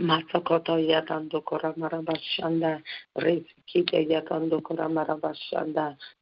Matzoko eta hiat handuko ramara basan da, horreiz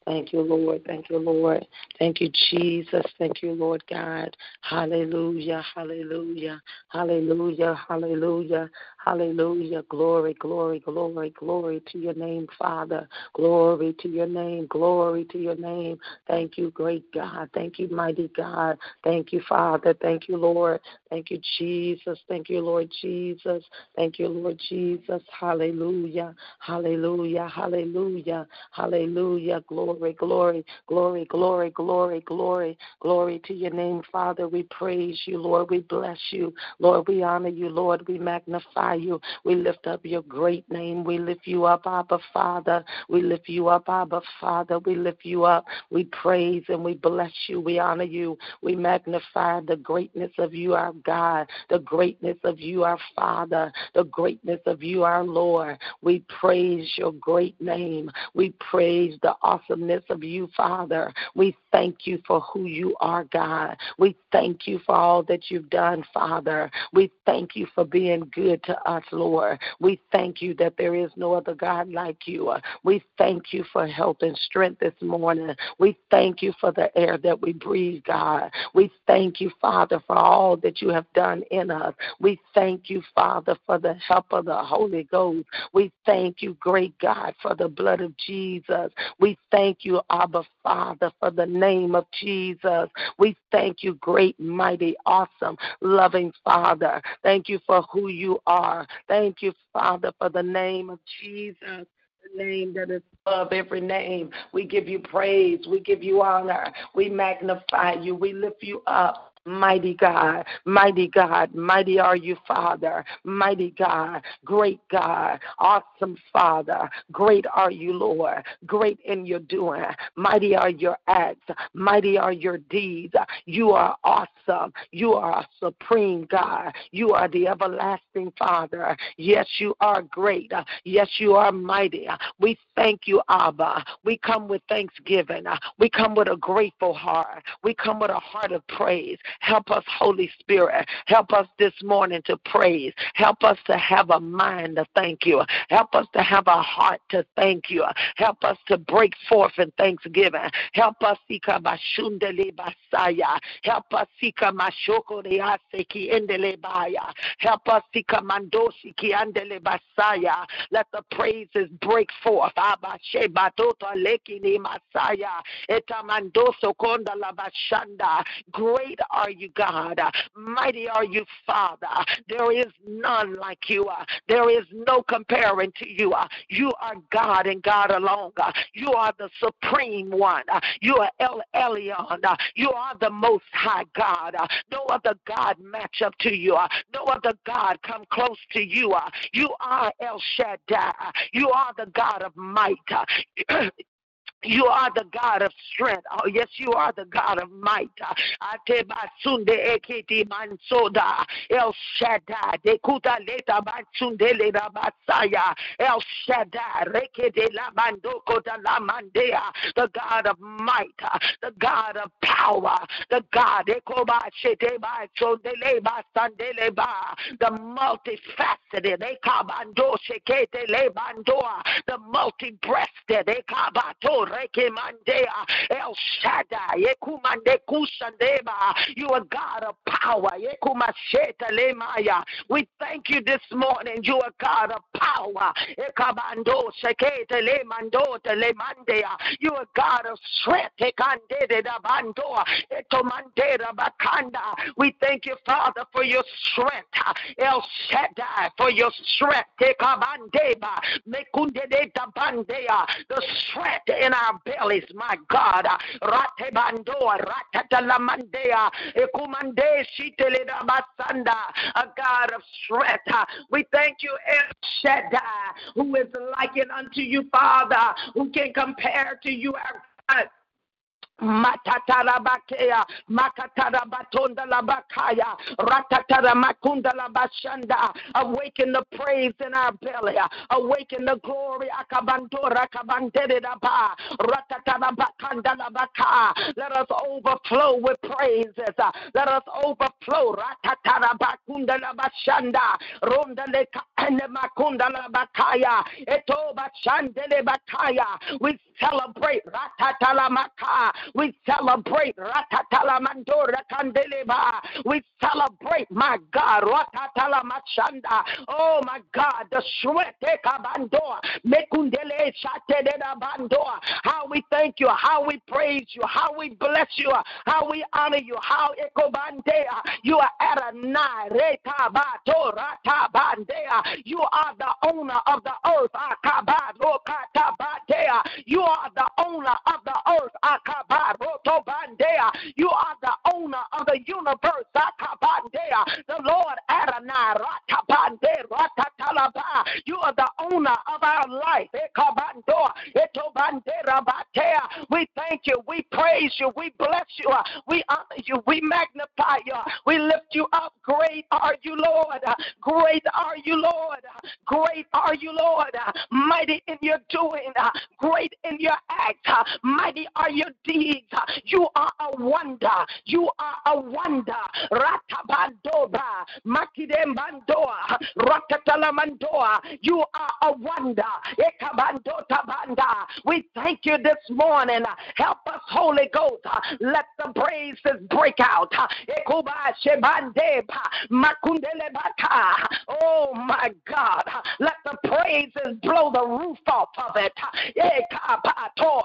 Thank you, Lord. Thank you, Lord. Thank you, Jesus. Thank you, Lord God. Hallelujah. Hallelujah. Hallelujah. Hallelujah. Hallelujah. Glory, glory, glory, glory to your name, Father. Glory to your name. Glory to your name. Thank you, great God. Thank you, mighty God. Thank you, Father. Thank you, Lord. Thank you, Jesus. Thank you, Lord Jesus. Thank you, Lord Jesus. Hallelujah. Hallelujah. Hallelujah. Hallelujah. Glory, glory, glory, glory, glory, glory, glory to your name, Father. We praise you, Lord. We bless you. Lord, we honor you, Lord. We magnify you. We lift up your great name. We lift you up, Abba Father. We lift you up, Abba Father. We lift you up. We praise and we bless you. We honor you. We magnify the greatness of you, our God, the greatness of you, our Father, the greatness of you, our Lord. We praise your great name. We praise the awesomeness of you, Father. We thank you for who you are, God. We thank you for all that you've done, Father. We thank you for being good to us, Lord. We thank you that there is no other God like you. We thank you for health and strength this morning. We thank you for the air that we breathe, God. We thank you, Father, for all that you have done in us. We thank you, Father, for the help of the Holy Ghost. We thank you, great God, for the blood of Jesus. We thank you, Abba Father, for the name of Jesus. We thank you, great, mighty, awesome, loving Father. Thank you for who you are. Thank you, Father, for the name of Jesus the name that is above every name. We give you praise. We give you honor. We magnify you. We lift you up. Mighty God, mighty God, mighty are you, Father, mighty God, great God, awesome Father, great are you, Lord, great in your doing, mighty are your acts, mighty are your deeds. You are awesome, you are a supreme God, you are the everlasting Father. Yes, you are great, yes, you are mighty. We thank you, Abba. We come with thanksgiving, we come with a grateful heart, we come with a heart of praise. Help us, Holy Spirit. Help us this morning to praise. Help us to have a mind to thank you. Help us to have a heart to thank you. Help us to break forth in thanksgiving. Help us, Basaya. Help us, Sika Mashoko de Aseki Endele Baya. Help us, Sika Mandosi Kiandele Basaya. Let the praises break forth. Abba Sheba Tota Lekini Masaya. Etamandoso Konda Labashanda. Great are you, God. Mighty are you, Father. There is none like you. There is no comparing to you. You are God and God alone. You are the supreme one. You are El Elyon. You are the most high God. No other God match up to you. No other God come close to you. You are El Shaddai. You are the God of might. You are the God of strength. Oh, yes, you are the God of might. El Shaddai. Dekuta leta basaya. El Shaddai. Rekete mandoko da la. The God of might. The God of power. The God. Ekoba shete ba sondele ba. The multifaceted. Ekabando shekete bandoa. The multi-breasted. Ekabato El Shaddai, Ekumande Kushandeba. You are God of power. We thank you this morning. You are God of power. Ekabando Lemandea. You are God of strength. Bakanda. We thank you, Father, for your strength. El Shaddai, for your strength. Ekabandeba. Bandea. The strength in our our bellies, my God. Ratebandoa, Ratatalamandea, Ekumande Shiteleda Basanda, a God of strength. We thank you, El Shaddai, who is likened unto you, Father, who can compare to you, our God. Matatarabakea, Makatarabatonda Labakaya, Ratatara Makunda Labashanda, awaken the praise in our belly, awaken the glory, Akabandora Kabanderaba, Ratatarabakanda Labaka, let us overflow with praises, let us overflow, Ratatarabakunda Labashanda, Ronda Lekanda Labakaya, Etoba Shandele Bakaya, we celebrate, Ratatalamakaya. We celebrate. We celebrate, my God. Oh my God, the. How we thank you, how we praise you, how we bless you, how we honor you, how. You are Adonai. You are the owner of the earth. You are the owner of the earth. You are the owner of the universe. The Lord Adonai. You are the owner of our life. We thank you. We praise you. We bless you. We honor you. We magnify you. We lift you up. Great are you, Lord. Great are you, Lord. Great are you, Lord. Mighty in your doing. Great in your act. Mighty are your deeds. You are a wonder. You are a wonder. Ratabandoba. Makidembandoa. Rakatalamandoa. You are a wonder. Ekabandota We thank you this morning. Help us, Holy Ghost. Let the praises break out. Ekuba Shebandeba. Makundelebaka. Oh my God. Let the praises blow the roof off of it. Ekapato.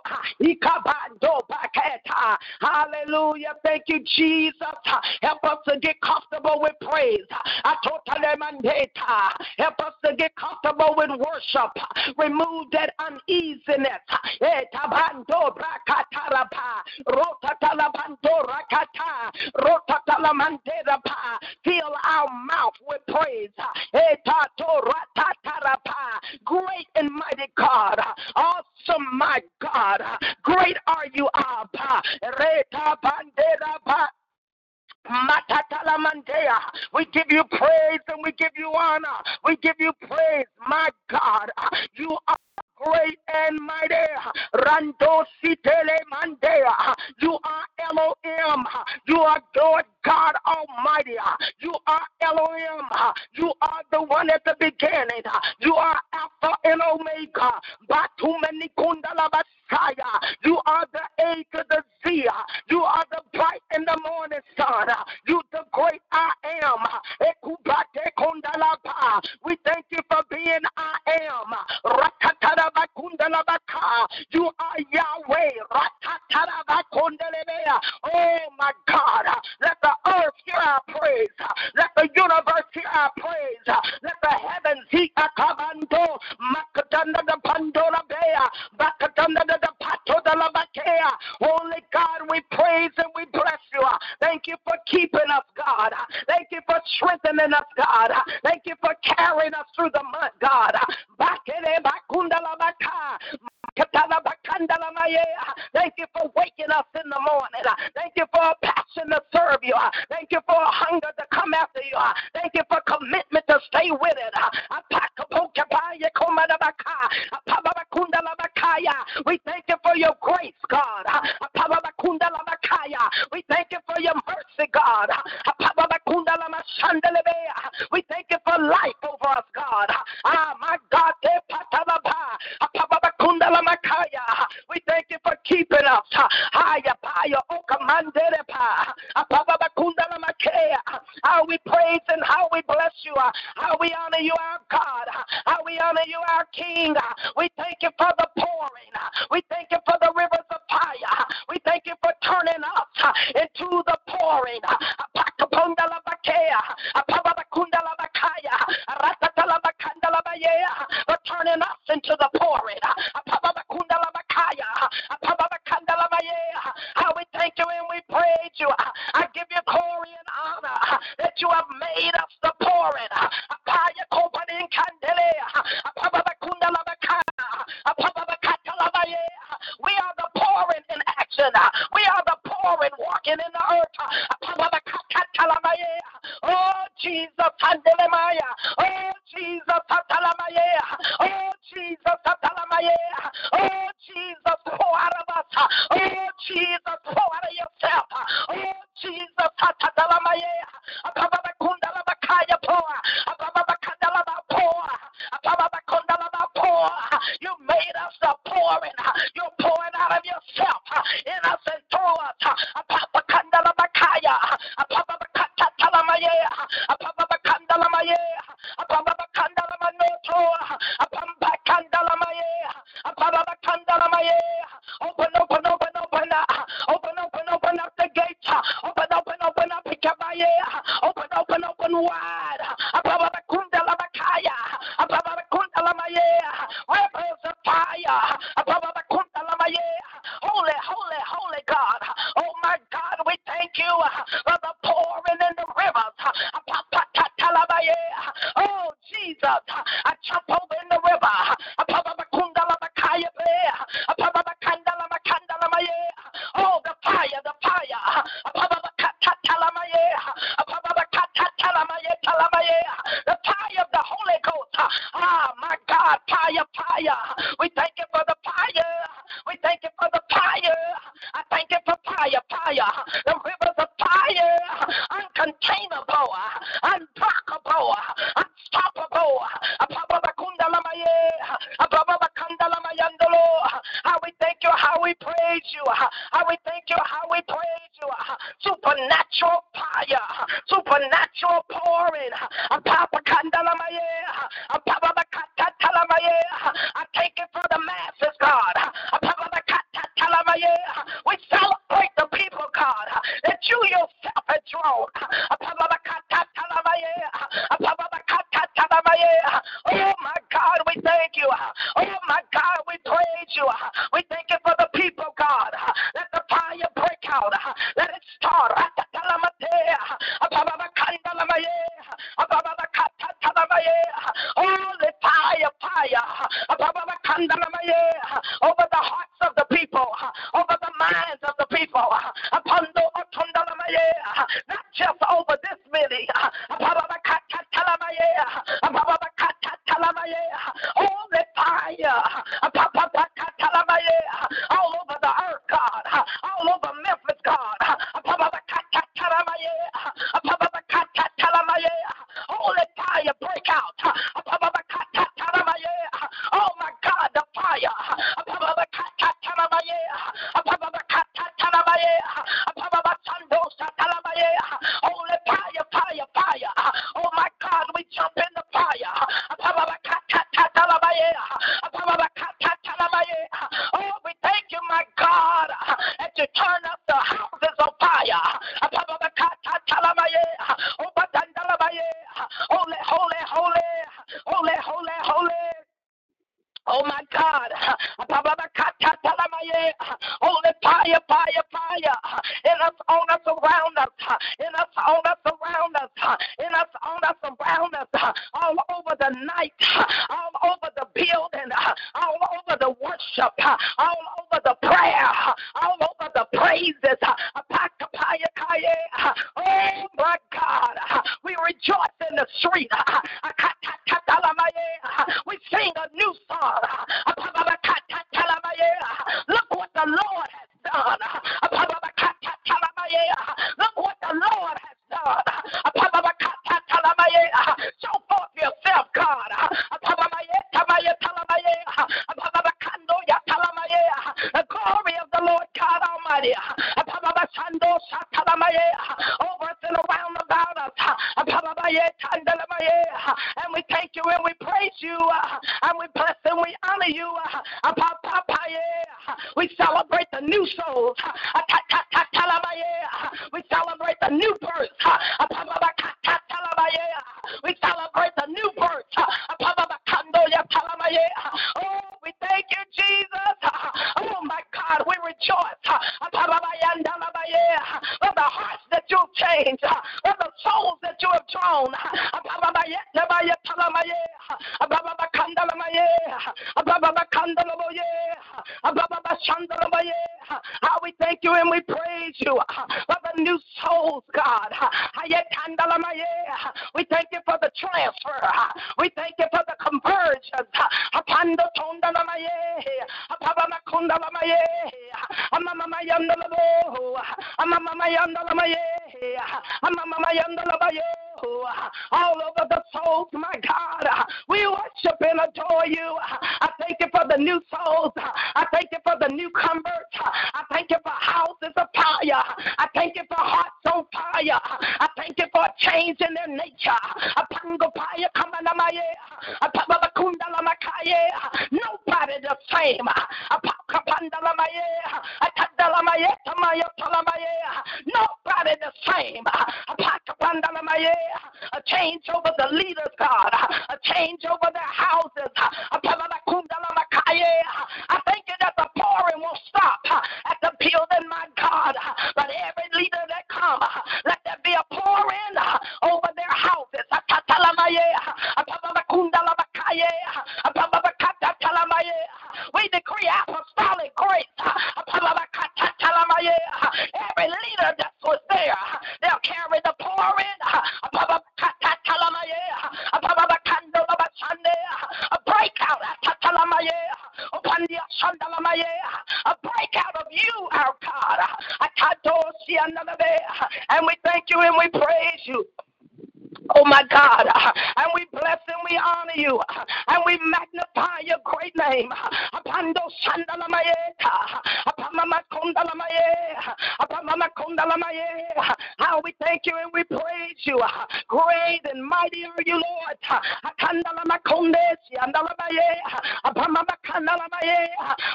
Hallelujah. Thank you, Jesus. Help us to get comfortable with praise. Help us to get comfortable with worship. Remove that uneasiness. Fill our mouth with praise. Great and mighty God. Awesome, my God. Great are you, Abba. Reta bandera ba. We give you praise and we give you honor. We give you praise, my God. You are great and mighty. Rando Sitele Mandea. You are Elohim. You are Lord God Almighty. You are Elohim. You are the one at the beginning. You are Alpha and Omega. Batumeni Kundalabasaya. You are the A to the Z. You are the bright in the morning sun. You the great I am. We thank you for being I am. You are Yahweh. Oh my God. Let the earth hear our praise. Let the universe hear our praise. Let the heavens hear Akabando. Makatanda the Pandora Bea. Bakatanda the Only God, we praise and we bless you. Thank you for keeping us, God. Thank you for strengthening us, God. Thank you for carrying us through the mud, God. Fire. God. We worship and adore you. I thank you for the new souls. I thank you for the new converts. I thank you for of fire. I thank you for hearts on fire. I thank you for a change in their nature. Nobody the same. Nobody the same. A change over the leaders, God. A change over their houses. Uh, I thank you that the pouring will stop uh, at the building, my God. But every leader that comes, uh, let there be a pouring over their houses. We decree apostolic grace. Every leader that was there, they'll carry the pouring. A breakout. A breakout of you, our God. And we thank you and we praise you. Oh my God. And we bless and we honor you. And we magnify your great name. Upon sandalamayta. Upama kundalamaye. Uponakundalamae. How we thank you and we praise you. Great and mighty are you, Lord.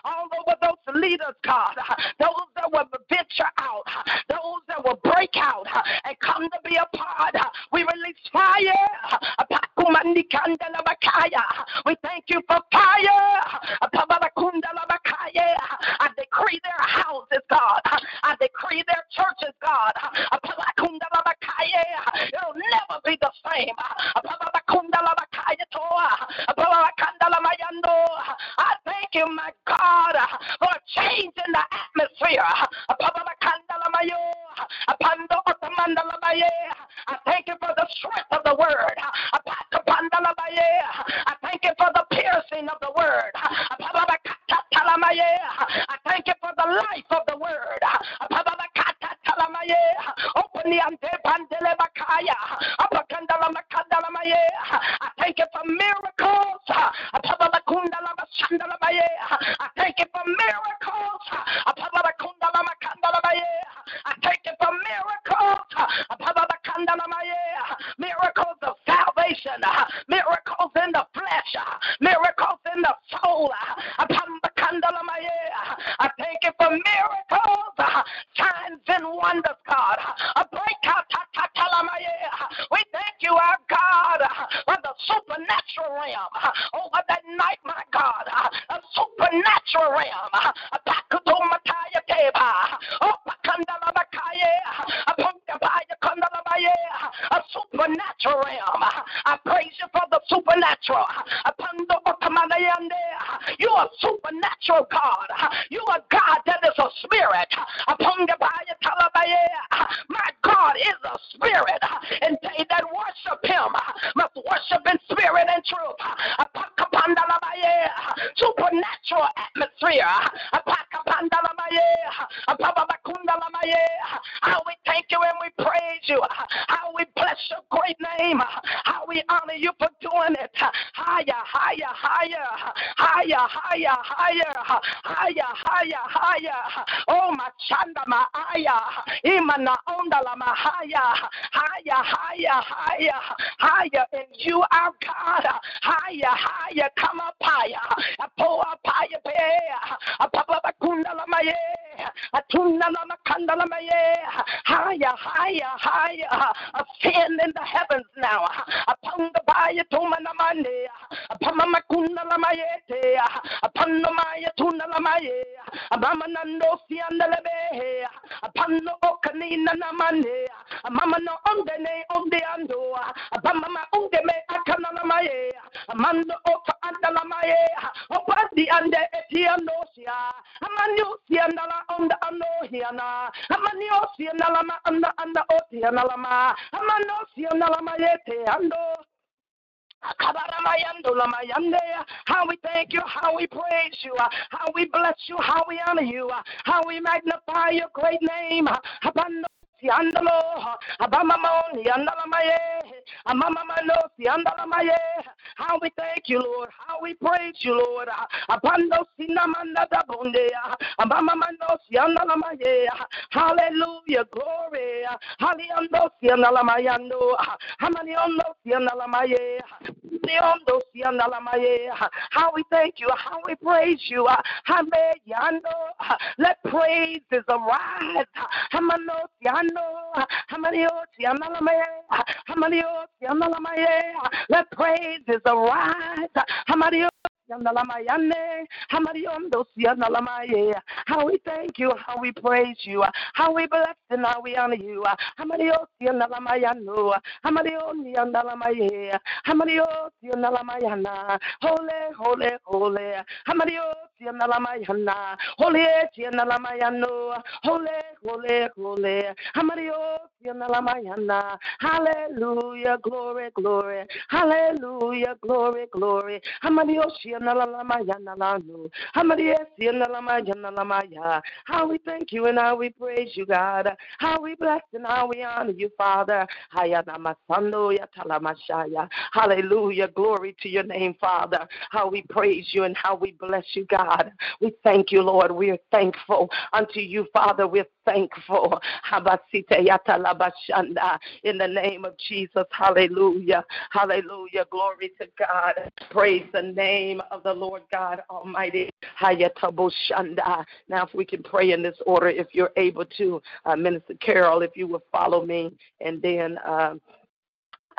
All over those leaders, God. Those that will venture out. Those that will break out and come to be a part. We release fire. We thank you for fire. I decree their houses, God. I decree their churches, God. It'll never be the same. I thank you, my God, for changing the atmosphere. I thank you for the strength of the word. me andoa me akana na maye amando ofa anda na maye opadi ande amani la onda amani la ma anda anda la ma amani la ando how we thank you, how we praise you, how we bless you, how we honor you, how we magnify your great name. Siandalo, Abamamon, Yandalamaye, Amamamano, Siandalamaye. How we thank you, Lord. How we praise you, Lord. Abando Sinamanda Dabondea, Abamamano, Siandalamaye. Hallelujah, glory. Haliando, Siandalamayando, Hamaniondo, Siandalamaye. How we thank you, how we praise you. Ah, ah, let praises arise. Ah, let praises arise. How we thank you, how we praise you, how we bless and how we honor you. Are Hamaliosia Nalamayanua, Hamalio Nalamaya, Hamaliosional Mayana, Holy, holy, holy. Holy, holy, holy, holy. Hallelujah, glory, glory. Hallelujah, glory, glory. How we thank you and how we praise you, God. How we bless and how we honor you, Father. Hallelujah. Glory to your name, Father. How we praise you and how we bless you, God. We thank you, Lord. We are thankful unto you, Father. We're thankful. In the name of Jesus. Hallelujah. Hallelujah. Glory to God. Praise the name of the Lord God Almighty. Now, if we can pray in this order, if you're able to, uh, Minister Carol, if you will follow me, and then. Um,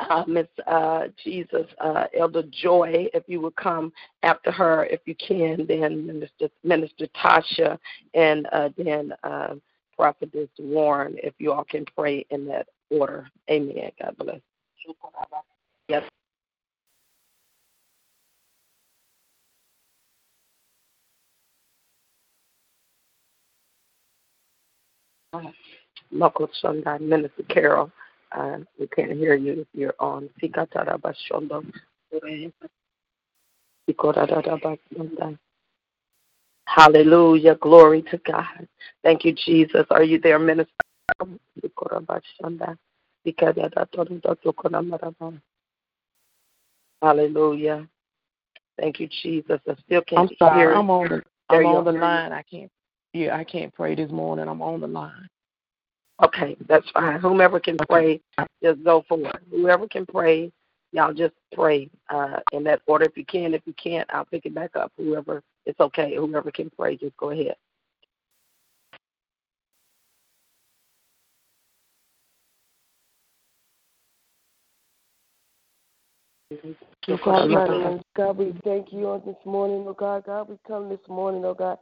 uh, Miss uh, Jesus, uh, Elder Joy, if you would come after her, if you can, then Minister Minister Tasha, and uh, then uh, Prophetess Warren, if you all can pray in that order. Amen. God bless. Yes. Local Sunday, Minister Carol. Uh, we can't hear you if you're on. Hallelujah. Glory to God. Thank you, Jesus. Are you there, Minister? Hallelujah. Thank you, Jesus. I still can't I'm sorry. hear. I'm on the I'm on the line. I can't yeah, I can't pray this morning. I'm on the line. Okay, that's fine. Whomever can pray, just go for it. Whoever can pray, y'all just pray uh, in that order if you can. If you can't, I'll pick it back up. Whoever, it's okay. Whoever can pray, just go ahead. God, we thank you on this morning, oh God. God, we come this morning, oh God,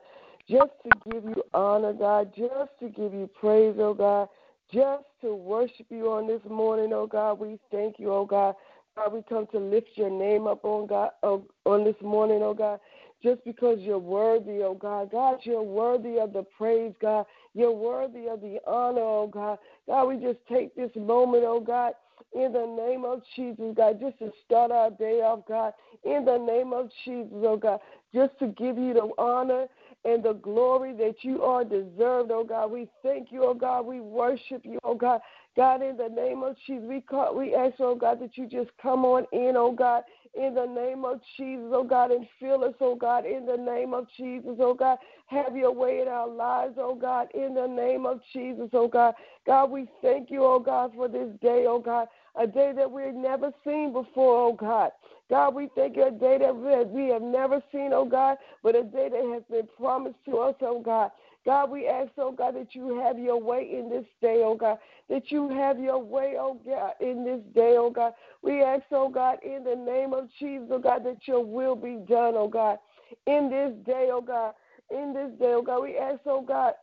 just to give you honor, God, just to give you praise, oh God, just to worship you on this morning, oh God. We thank you, oh God. God, we come to lift your name up on God oh, on this morning, oh God. Just because you're worthy, oh God. God, you're worthy of the praise, God. You're worthy of the honor, oh God. God, we just take this moment, oh God, in the name of Jesus, God, just to start our day off, God, in the name of Jesus, oh God, just to give you the honor and the glory that you are deserved, oh God. We thank you, oh God. We worship you, oh God. God, in the name of Jesus, we call, we ask, oh God, that you just come on in, oh God, in the name of Jesus, oh God, and fill us, oh God, in the name of Jesus, oh God. Have your way in our lives, oh God, in the name of Jesus, oh God. God, we thank you, oh God, for this day, oh God, a day that we've never seen before, oh God. God, we thank you a day that we have never seen, oh God, but a day that has been promised to us, oh God. God, we ask, oh God, that you have your way in this day, oh God, that you have your way, oh God, in this day, oh God. We ask, oh God, in the name of Jesus, oh God, that your will be done, oh God, in this day, oh God, in this day, oh God. We ask, oh God,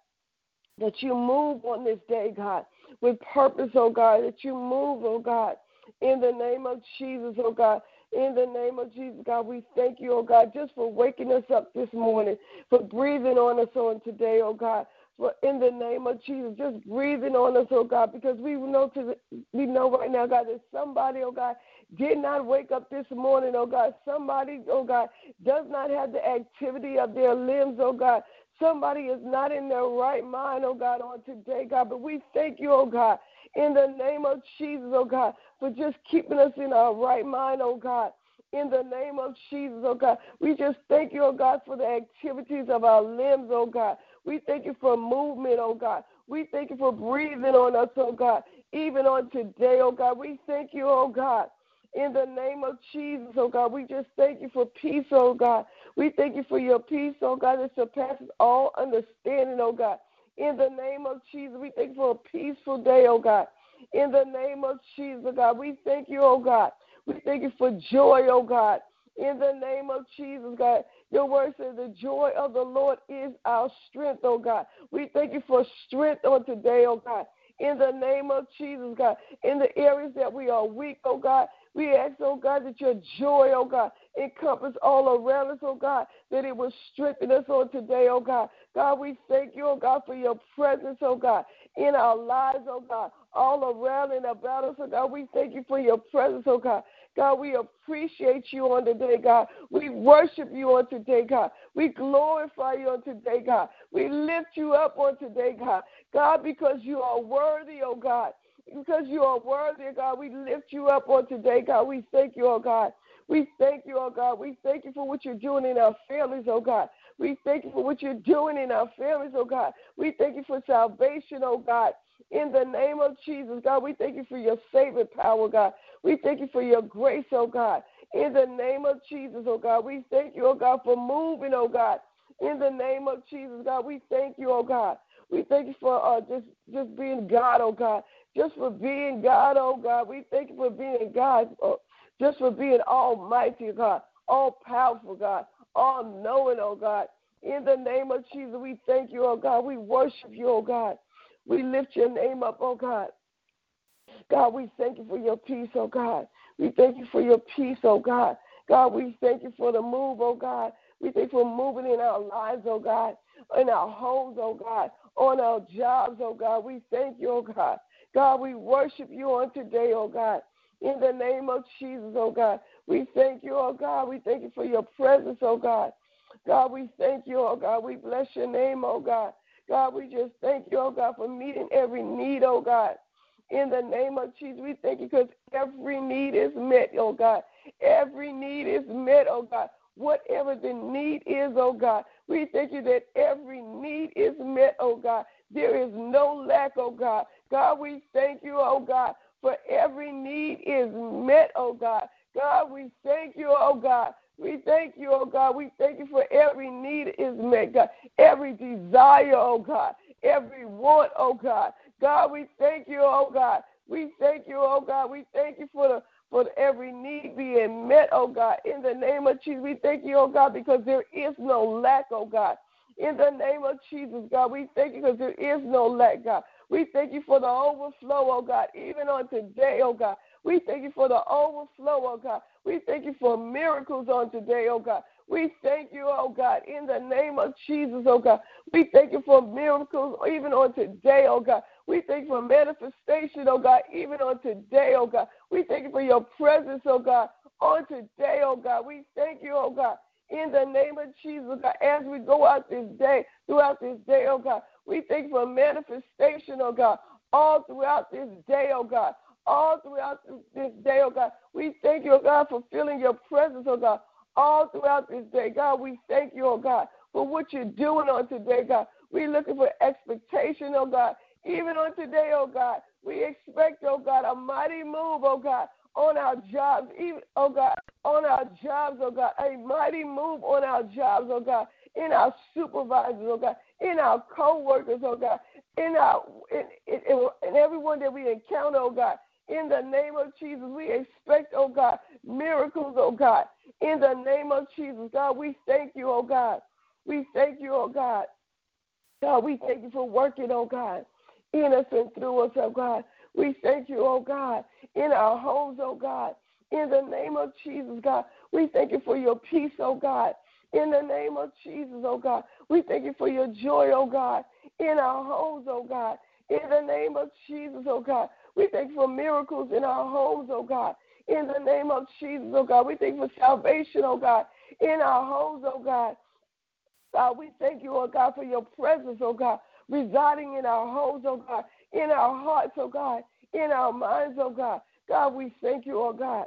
that you move on this day, God, with purpose, oh God, that you move, oh God, In the name of Jesus, oh God. In the name of Jesus, God, we thank you, oh God, just for waking us up this morning, for breathing on us on today, oh God. For in the name of Jesus, just breathing on us, oh God, because we know to the, we know right now, God, that somebody, oh God, did not wake up this morning, oh God. Somebody, oh God, does not have the activity of their limbs, oh God. Somebody is not in their right mind, oh God, on today, God. But we thank you, oh God, in the name of Jesus, oh God, for just keeping us in our right mind, oh God. In the name of Jesus, oh God, we just thank you, oh God, for the activities of our limbs, oh God. We thank you for movement, oh God. We thank you for breathing on us, oh God, even on today, oh God. We thank you, oh God. In the name of Jesus, oh God, we just thank you for peace, oh God. We thank you for your peace, oh God, that surpasses all understanding, oh God. In the name of Jesus, we thank you for a peaceful day, oh God. In the name of Jesus, oh God, we thank you, oh God. We thank you for joy, oh God. In the name of Jesus, God. Your word says the joy of the Lord is our strength, oh God. We thank you for strength on today, oh God. In the name of Jesus, God. In the areas that we are weak, oh God. We ask, oh God, that your joy, oh God, encompass all around us, oh God, that it will strengthen us on today, oh God. God, we thank you, oh God, for your presence, oh God, in our lives, oh God, all around and about us, oh God. We thank you for your presence, oh God. God, we appreciate you on today, God. We worship you on today, God. We glorify you on today, God. We lift you up on today, God. God, because you are worthy, oh God. Because you are worthy, God, we lift you up on today, God. We thank you, oh God. We thank you, oh God. We thank you for what you're doing in our families, oh God. We thank you for what you're doing in our families, oh God. We thank you for salvation, oh God. In the name of Jesus, God, we thank you for your saving power, God. We thank you for your grace, oh God. In the name of Jesus, oh God, we thank you, oh God, for moving, oh God. In the name of Jesus, God, we thank you, oh God. We thank you for uh, just just being God, oh God. Just for being God, oh God. We thank you for being God. Oh, just for being almighty, God. All powerful, God. All knowing, oh God. In the name of Jesus, we thank you, oh God. We worship you, oh God. We lift your name up, oh God. God, we thank you for your peace, oh God. We thank you for your peace, oh God. God, we thank you for the move, oh God. We thank you for moving in our lives, oh God, in our homes, oh God, on our jobs, oh God. We thank you, oh God. God, we worship you on today, oh God. In the name of Jesus, oh God. We thank you, oh God. We thank you for your presence, oh God. God, we thank you, oh God. We bless your name, oh God. God, we just thank you, oh God, for meeting every need, oh God. In the name of Jesus, we thank you because every need is met, oh God. Every need is met, oh God. Whatever the need is, oh God, we thank you that every need is met, oh God. There is no lack, oh God. God, we thank you, oh God, for every need is met, oh God. God, we thank you, oh God. We thank you, oh God. We thank you for every need is met, God. Every desire, oh God. Every want, oh God. God, we thank you, oh God. We thank you, oh God. We thank you for the for every need being met, oh God. In the name of Jesus, we thank you, oh God, because there is no lack, oh God. In the name of Jesus, God, we thank you because there is no lack, God. We thank you for the overflow, oh God, even on today, oh God. We thank you for the overflow, oh God. We thank you for miracles on today, oh God. We thank you, oh God, in the name of Jesus, oh God. We thank you for miracles even on today, oh God. We thank you for manifestation, oh God, even on today, oh God. We thank you for your presence, oh God, on today, oh God. We thank you, oh God, in the name of Jesus, oh God, as we go out this day, throughout this day, oh God. We thank for manifestation, oh God, all throughout this day, oh God. All throughout this day, oh God. We thank you, oh God, for feeling your presence, oh God. All throughout this day, God, we thank you, oh God, for what you're doing on today, God. We're looking for expectation, oh God. Even on today, oh God, we expect, oh God, a mighty move, oh God, on our jobs, even, oh God, on our jobs, oh God, a mighty move on our jobs, oh God, in our supervisors, oh God, in our co-workers, oh God, in our in, in, in everyone that we encounter, oh God. In the name of Jesus, we expect, oh God, miracles, oh God. In the name of Jesus, God, we thank you, oh God. We thank you, oh God. God, we thank you for working, oh God, in us and through us, oh God. We thank you, oh God, in our homes, oh God. In the name of Jesus, God, we thank you for your peace, oh God. In the name of Jesus, oh God, we thank you for your joy, oh God, in our homes, oh God. In the name of Jesus, oh God, we thank you for miracles in our homes, oh God. In the name of Jesus, oh God, we thank you for salvation, oh God, in our homes, oh God. God, we thank you, oh God, for your presence, oh God, residing in our homes, oh God, in our hearts, oh God, in our minds, oh God. God, we thank you, oh God.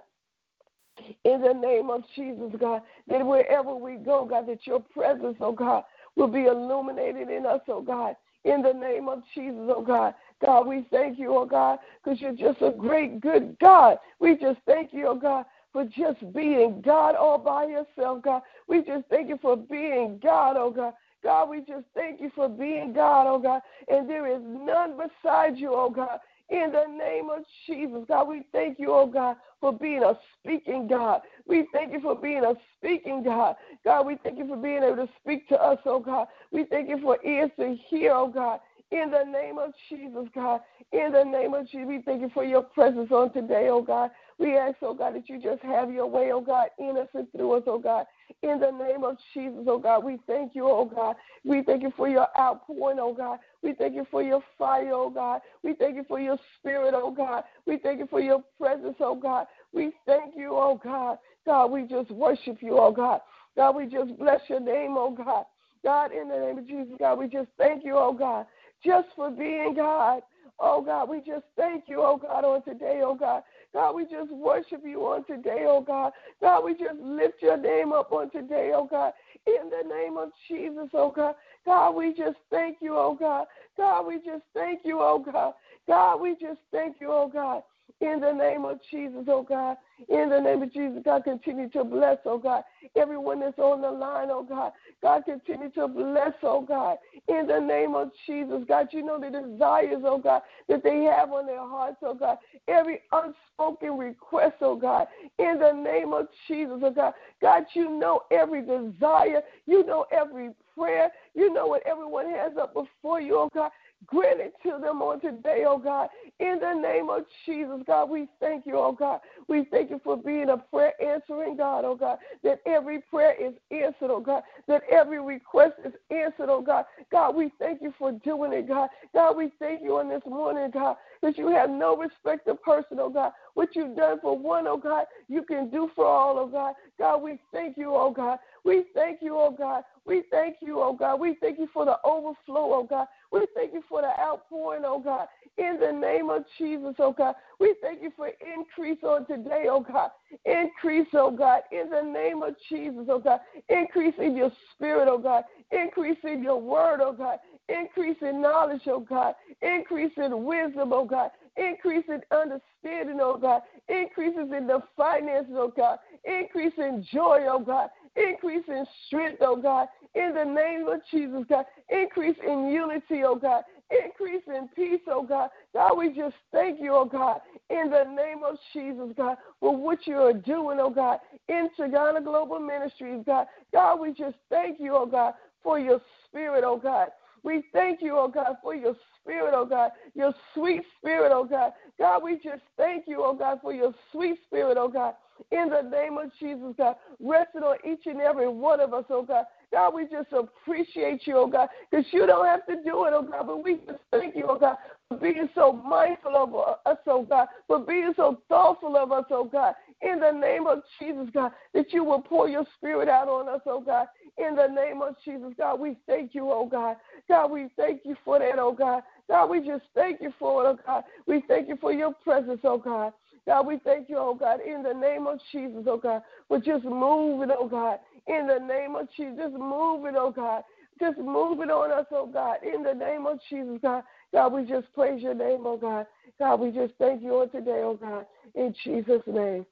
In the name of Jesus, God, that wherever we go, God, that your presence, oh God, will be illuminated in us, oh God. In the name of Jesus, oh God. God, we thank you, oh God, because you're just a great, good God. We just thank you, oh God, for just being God all by yourself, God. We just thank you for being God, oh God. God, we just thank you for being God, oh God. And there is none beside you, oh God. In the name of Jesus, God, we thank you, oh God, for being a speaking God. We thank you for being a speaking God. God, we thank you for being able to speak to us, oh God. We thank you for ears to hear, oh God. In the name of Jesus, God. In the name of Jesus, we thank you for your presence on today, oh God. We ask, oh God, that you just have your way, oh God, in us and through us, oh God. In the name of Jesus, oh God, we thank you, oh God. We thank you for your outpouring, oh God. We thank you for your fire, oh God. We thank you for your spirit, oh God. We thank you for your presence, oh God. We thank you, oh God. God, we just worship you, oh God. God, we just bless your name, oh God. God, in the name of Jesus, God, we just thank you, oh God, just for being God. Oh God, we just thank you, oh God, on today, oh God. God, we just worship you on today, oh God. God, we just lift your name up on today, oh God. In the name of Jesus, oh God. God, we just thank you, oh God. God, we just thank you, oh God. God, we just thank you, oh God. In the name of Jesus, oh God. In the name of Jesus, God, continue to bless, oh God. Everyone that's on the line, oh God. God, continue to bless, oh God. In the name of Jesus, God, you know the desires, oh God, that they have on their hearts, oh God. Every unspoken request, oh God. In the name of Jesus, oh God. God, you know every desire. You know every prayer. You know what everyone has up before you, oh God. Grant it to them on today, oh God. In the name of Jesus, God, we thank you, oh God. We thank you for being a prayer answering God, oh God. That every prayer is answered, oh God. That every request is answered, oh God. God, we thank you for doing it, God. God, we thank you on this morning, God, that you have no respect of person, oh God. What you've done for one, oh God, you can do for all, oh God. God, we thank you, oh God. We thank you, oh God. We thank you, oh God. We thank you for the overflow, oh God. We thank you for the outpouring, oh God. In the name of Jesus, oh God. We thank you for increase on today, oh God. Increase, oh God. In the name of Jesus, oh God. Increase in your spirit, oh God. Increase in your word, oh God. Increase in knowledge, oh God. Increase in wisdom, oh God. Increase in understanding, oh God. Increases in the finances, oh God. Increase in joy, oh God. Increase in strength, oh God. In the name of Jesus, God. Increase in unity, oh God. Increase in peace, oh God. God, we just thank you, oh God, in the name of Jesus, God, for what you are doing, oh God, in Sagana Global Ministries, God. God, we just thank you, oh God, for your spirit, oh God. We thank you, oh God, for your spirit, oh God, your sweet spirit, oh God. God, we just thank you, oh God, for your sweet spirit, oh God. In the name of Jesus, God, resting on each and every one of us, oh God. God, we just appreciate you, oh God, because you don't have to do it, oh God, but we just thank you, oh God, for being so mindful of us, oh God, for being so thoughtful of us, oh God. In the name of Jesus, God, that you will pour your spirit out on us, oh God. In the name of Jesus, God, we thank you, oh God. God, we thank you for that, oh God. God, we just thank you for it, oh God. We thank you for your presence, oh God. God, we thank you, oh God, in the name of Jesus, oh God, for just moving, oh God, in the name of Jesus, just moving, oh God, just moving on us, oh God, in the name of Jesus, God. God, we just praise your name, oh God. God, we just thank you on today, oh God, in Jesus' name.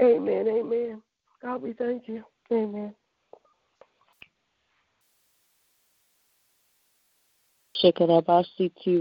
Amen, amen. God, we thank you. Amen. Shekarabasi ti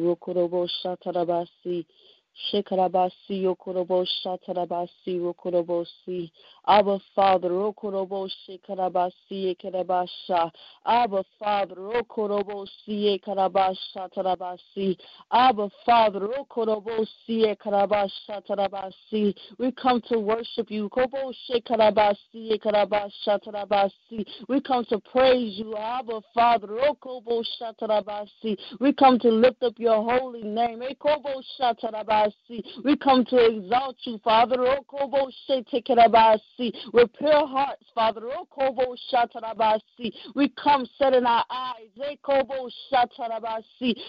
rokorobo shatarabasi. Shekarabasi Okorobo Shatarabasi Okorobosi. Abba Father Okorobo Shekarabasi Ekarabasha. Abba Father Okorobosi Ekarabasha Tarabasi. Abba Father Okorobosi Ekarabasha Tarabasi. We come to worship you. Kobo Shekarabasi Ekarabasha Tarabasi. We come to praise you. Abba Father Okobo Shatarabasi. We come to lift up your holy name. Ekobo Shatarabasi. We come to exalt you, Father. With pure hearts, Father. We come setting our eyes.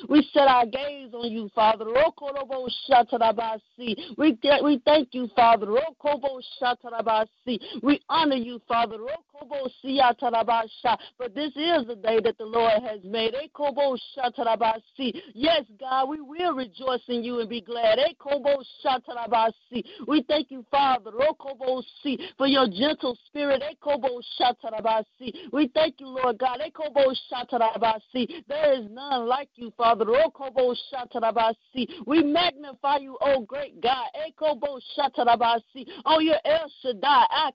We set our gaze on you, Father. We, we thank you, Father. We honor you, Father. But this is the day that the Lord has made. Eh, yes, God, we will rejoice in you and be glad. Eh, we thank you, Father, oh, for your gentle spirit. Eh, we thank you, Lord God. There is none like you, Father. Oh, we magnify you, O great God. Oh, you're El Shaddai. Ah,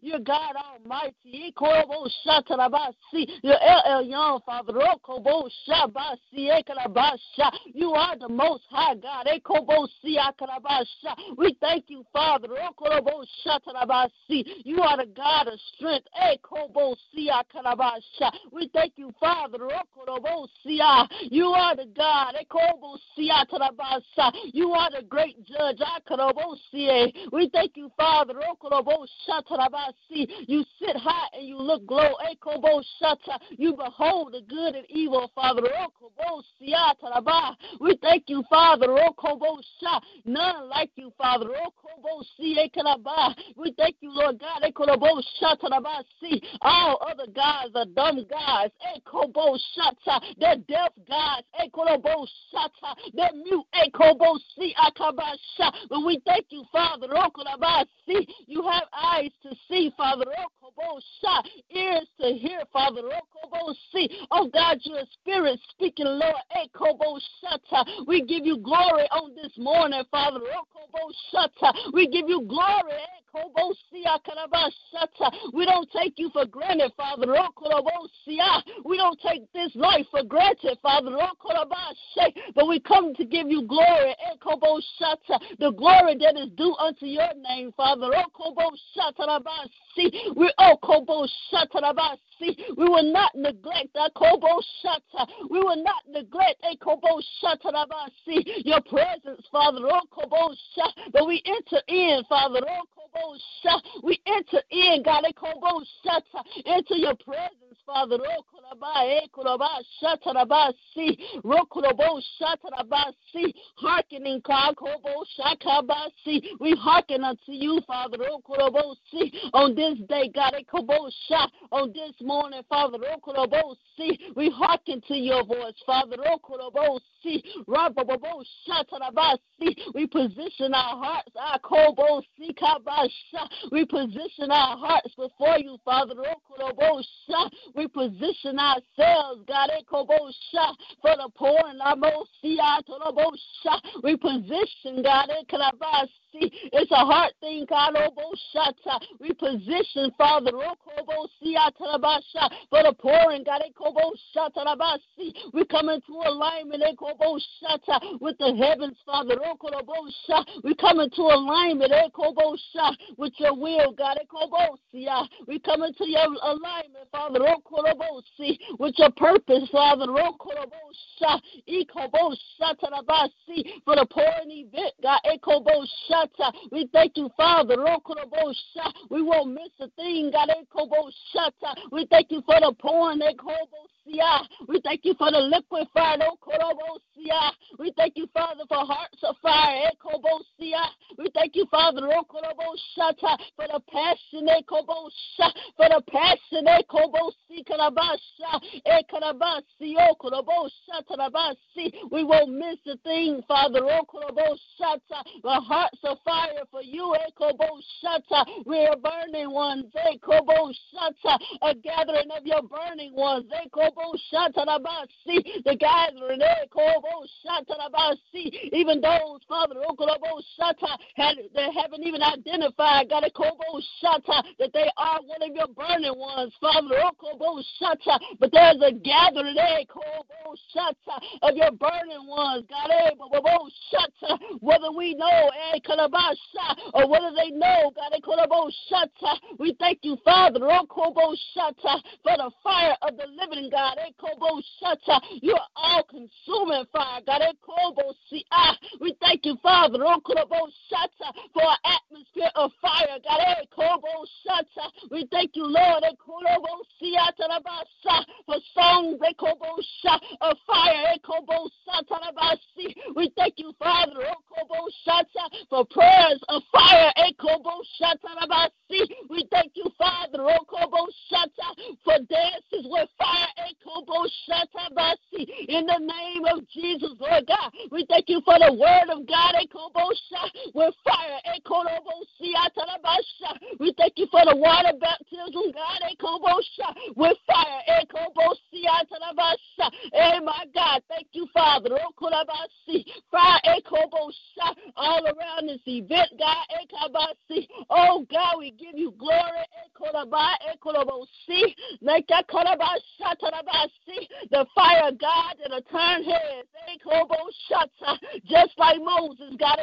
You're God Almighty. You're El Elyon, Father. Oh, Ekarabasha. You are the most high God. We thank you, Father. Oh, you are the God of strength. We thank you, Father. Oh, you are the God. You are the great judge. We thank you, Father. You sit high and you look low. You behold the good and evil, Father. Oh, we thank you, Father. Oh, None like you, Father. Oh, we thank you, Lord God. All other gods are dumb gods. They're deaf gods. They're mute. But we thank you, Father. You have eyes to see, Father. Ears to hear, Father. Oh God, you're a spirit speaking, Lord. We give you glory on this morning, Father. We give you glory. We don't take you for granted, Father. We don't take this life for granted, Father. But we come to give you glory. The glory that is due unto your name, Father. We oh, we will not neglect uh, a kobo shata. We will not neglect eh, a kobo shata your presence, Father. Oh, kobo But we enter in, Father. Oh, kobo Shaka. We enter in, God, eh, a Kobo Shata. into your presence. Father. Hearkening, we hearken unto you, Father. On this day, God, eh on this morning, Father. We hearken to your voice, Father. We position our hearts, our kobo see, Kabasha, We position our hearts before you, Father. We position ourselves, God, eh, for the poor and our most We position, God, eh, it's a heart thing, God. Oh, we position, Father, oh, ah, for the poor and God. Eh, we come into alignment with the heavens, Father. Oh, we come into alignment with your will, God. We come into your alignment, Father, with your purpose, Father. For the poor and event, God. We thank you, Father. We won't miss a thing, God. We thank you for the pouring. We thank you for the liquid fire. We thank you, Father, for hearts of fire. We thank you, Father, for the passion, for the passion, we won't miss a thing, Father. The hearts of fire for you, we are burning ones, a gathering of your burning ones, the gathering, even those, Father, that haven't even identified, God, that they are one of your burning ones, Father, but there's a gathering eh, of your burning ones, God, eh, whether we know, eh, or whether they know, God, we thank you, Father, oh, for the fire of the living God, you are all consuming fire, God, ah, we thank you, Father, oh, for an atmosphere of fire, God, we thank you, Lord, ah, for songs e Kobosha of fire. We thank you, Father, for prayers of fire. We thank you, Father, for dances with fire. In the name of Jesus, Lord God, we thank you for the word of God with fire. We thank you for the water baptism, God, with fire. Eh, hey, eh, my God, thank you, Father. Oh, fire eh, all around this event, God. Oh, God, we give you glory. The fire of God that'll turn heads. Just like Moses, God.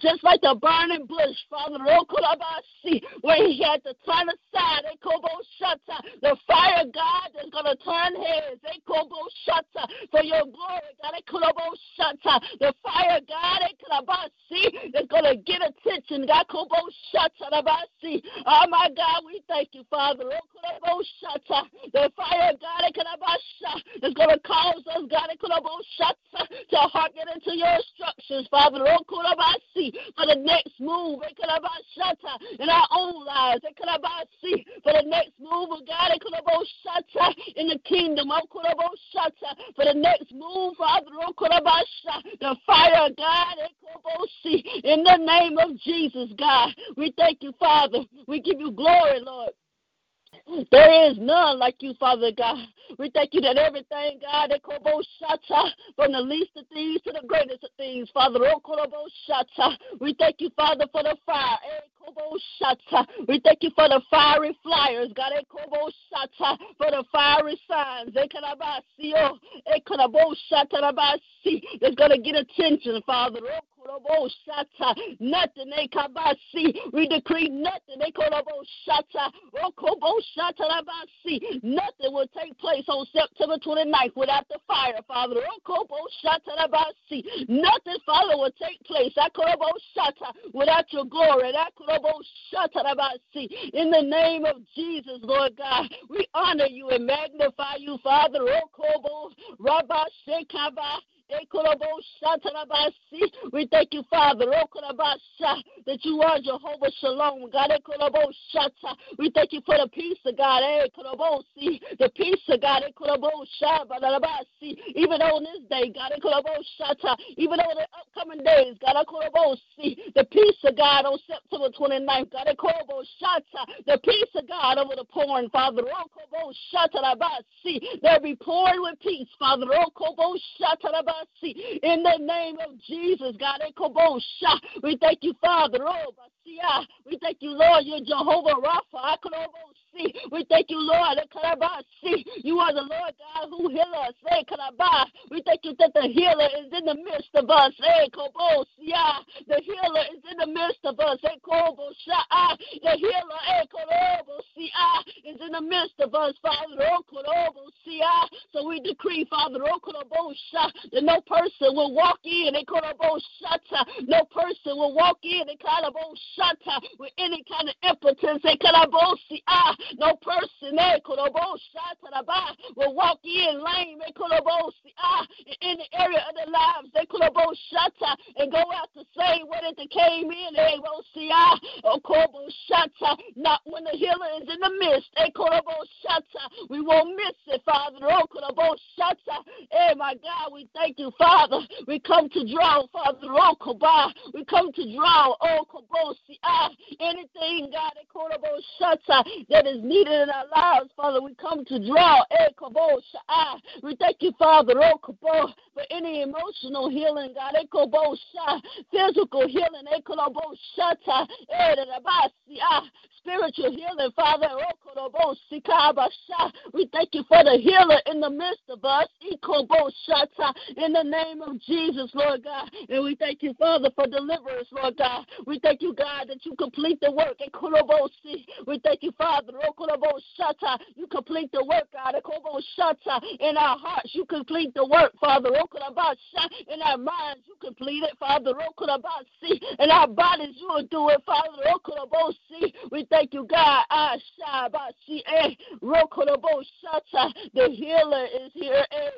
Just like the burning bush, Father. Oh, Okolabasi. Where he had to turn aside. The fire God is going to turn heads. They kobo shut for your glory, God. The fire God is going to get attention. God. Oh, my God, we thank you, Father. The fire God is going to cause us, God, to hearken into your instructions, Father. For the next move They buy shatter in our own lives. They kobo see for the next move of God uh, in the kingdom. Oh, uh, for the next move, uh, Father. The fire of God in the name of Jesus, God. We thank you, Father. We give you glory, Lord. There is none like you, Father God. We thank you that everything, God, from the least of things to the greatest of things, Father. Oh, we thank you, Father, for the fire. We thank you for the fiery flyers, God. Eh, for the fiery signs. It's going to get attention, Father. Oh, Nothing they see. We decree nothing. They call Nothing will take place on September 29th without the fire, Father. Nothing, Father, will take place without your glory. In the name of Jesus, Lord God, we honor you and magnify you, Father. Rabba Shekaba. We thank you, Father, that you are Jehovah Shalom. God, we thank you for the peace of God. The peace of God. Even on this day, God, even on the upcoming days, God, the peace of God on September 29th, God, the peace of God over the pouring, Father. They'll be pouring with peace, Father. In the name of Jesus, God. We thank you, Father. Oh, ah, we thank you, Lord. You're Jehovah Rapha. We thank you, Lord. See, you are the Lord God who heals us. We thank you that the healer is in the midst of us. The healer is in the midst of us. Hey kobosha the healer is in the midst of us, Father. Oh, so we decree, Father, oh, that no person will walk in, a kolabosha. no person will walk in a kolabosha with any kind of impotence. No person eh, they ba will walk in lame they could see ah in the area of their lives they could have kubol shatta and go out the same way that they came in. They will see ahobushatter. Not when the healer is in the midst. We won't miss it, Father. Oh, hey, my God, we thank you, Father. We come to draw, Father. Oh, we come to draw. O Kobo Si ah, anything, God, that is needed in our lives, Father, we come to draw. Eh, we thank you, Father, oh, for any emotional healing, God. Eh, Physical healing. Eh, ah. Spiritual healing, Father. Oh, we thank you for the healer in the midst of us. In the name of Jesus, Lord God. And we thank you, Father, for deliverance, Lord God. We thank you, God, that you complete the work. We thank you, Father. You complete the work, God. In our hearts, you complete the work, Father. In our minds, you complete it, Father. In our bodies, you will do it, Father. We thank you, God. I eh. The healer is here. Eh,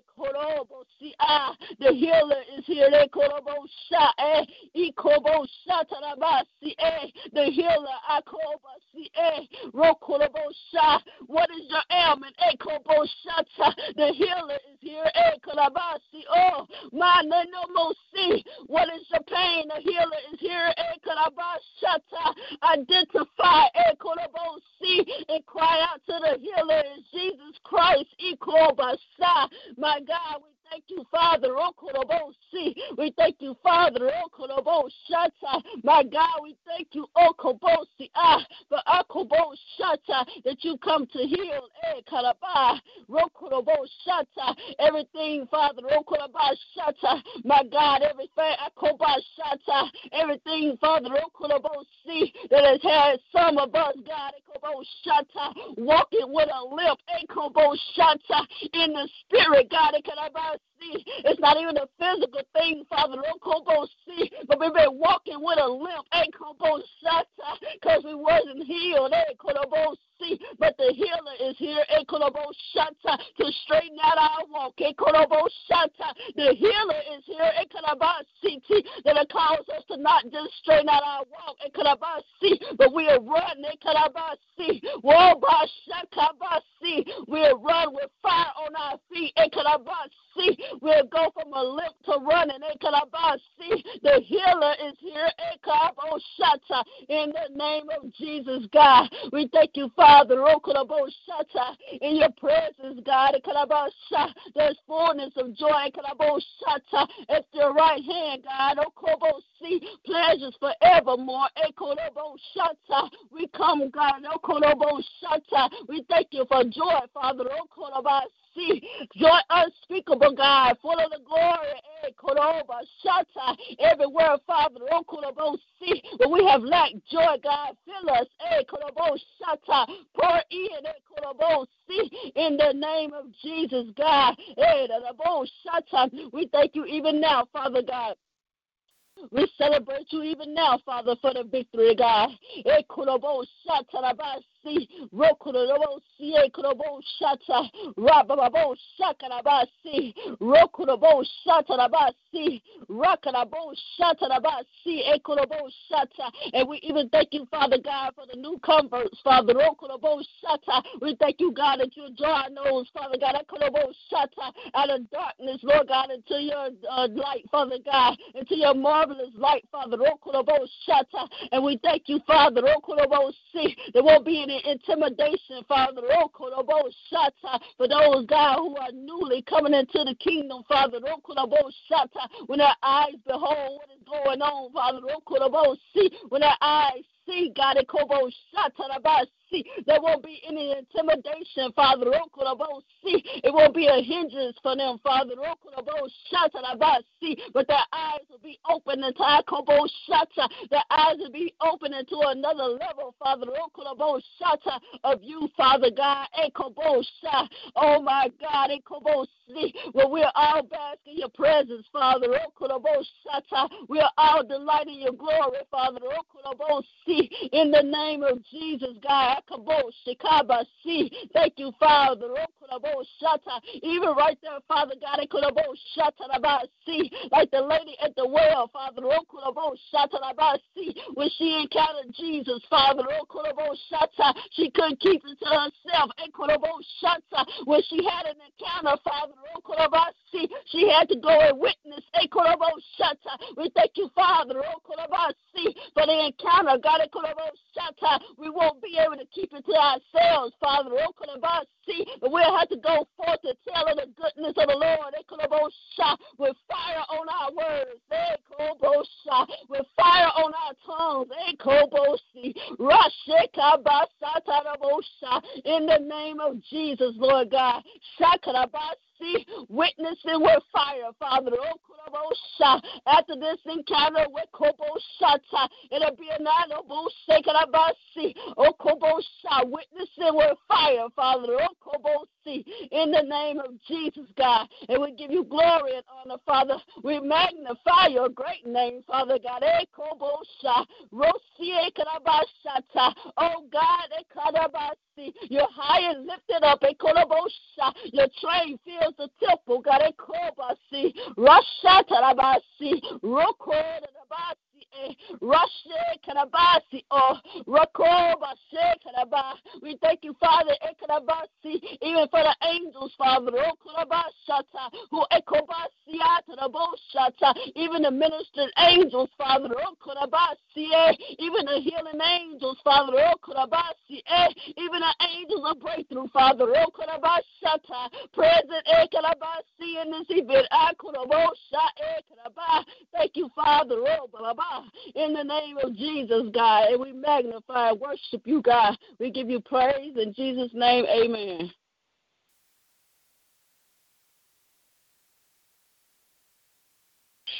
ah, the healer is here. Eh, the healer. What is your ailment? Eh, the healer is here. Eh, oh, my no more see. What is your pain? The healer is here. Eh, Identify and cry out to the healer is Jesus Christ. My God, we thank you, Father. Oh, we thank you, Father. Oh, my God, we thank you, oh, Okobosi, ah, for Akoboshata, ah, that you come to heal. Eh, Rokoboshata, everything, Father. Rokoboshata, my God, everything, ah, Akobashata, everything, Father. Rokobosi, that has had some of us, God, eh, Akoboshata, walking with a limp, eh, Akoboshata, in the spirit, God, eh, Akoboshata see. It's not even a physical thing, Father. Don't see. But we've been walking with a limp. Ain't because we wasn't healed. Ain't But the healer is here. Eh, Ain't to straighten out our walk. Eh, Ain't The healer is here. Eh, Ain't see. That cause us to not just straighten out our walk. Ain't see. But we are running. Ain't see. Whoa, see. We'll run with fire on our feet. Ain't see. We'll go from a limp to running. See, the healer is here. In the name of Jesus, God, we thank you, Father. Father, in your presence, God, there's fullness of joy. At your right hand, God, see pleasures forevermore. We come, God. We thank you for joy, Father joy unspeakable, God, full of the glory. Eh, Everywhere, Father, when we have lacked joy, God, fill us. Pour in, in the name of Jesus, God. We thank you even now, Father God. We celebrate you even now, Father, for the victory, God. Rokurabasi, Rokurabasi, Ekurabo Shata, Rababo Shakarabasi, Rokurabo Shatarabasi, Rakarabo Shatarabasi, Ekurabo Shata. And we even thank you, Father God, for the new converts, Father. Rokurabo Shata. We thank you, God, that you're drawing those, Father God, Ekurabo Shata, out of darkness, Lord God, into your uh, light, Father God, into your marvelous light, Father. Rokurabo Shata. And we thank you, Father. Rokurabo See, there won't be intimidation, Father. For those, God, who are newly coming into the kingdom, Father. When their eyes behold what is going on, Father. See, when their eyes see, God. There won't be any intimidation, Father. It won't be a hindrance for them, Father. But their eyes will be open into their eyes will be open into another level, Father. Of you, Father God. Oh my God. Well, we're all bask in your presence, Father. Oh, we are all delighting your glory, Father. Oh, in the name of Jesus, God. Thank you, Father. Oh, Even right there, Father God, like the lady at the well, Father. When she encountered Jesus, Father, she couldn't keep it to herself. When she had an encounter, Father, she had to go and witness. We thank you, Father, for the encounter. God, we won't be able to keep it to ourselves, Father. But we'll have to go forth to tell of the goodness of the Lord. With fire on our words. With fire on our tongues. In the name of Jesus, Lord God see witnessing with fire, Father. Oh, After this encounter with Koboshata, it'll be another Bushekabasi, Okobosha, oh, witnessing with fire, Father. Oh, Okobosi, in the name of Jesus, God. And we give you glory and honor, Father. We magnify your great name, Father God. Ekobosha, Rosie Karabashata, oh God, Ekarabasi, you're high and lifted up, Ekolobosha, your train fills the temple, God, Ekobasi, Rashatarabasi, Rokorabasi. Rashe Karabasi or Rakoba Karaba. We thank you, Father, Ekarabasi, even for the angels, Father, Rokurabashata, who Ekobasiata, even the ministered angels, Father, Rokurabasi, even the healing angels, Father, Rokurabasi, even the angels of breakthrough, Father, Rokurabashata, present Ekarabasi in this event, Akurabosha, Ekaraba. Thank you, Father, Rokurabasi in the name of Jesus, God. And we magnify and worship you, God. We give you praise in Jesus' name. Amen.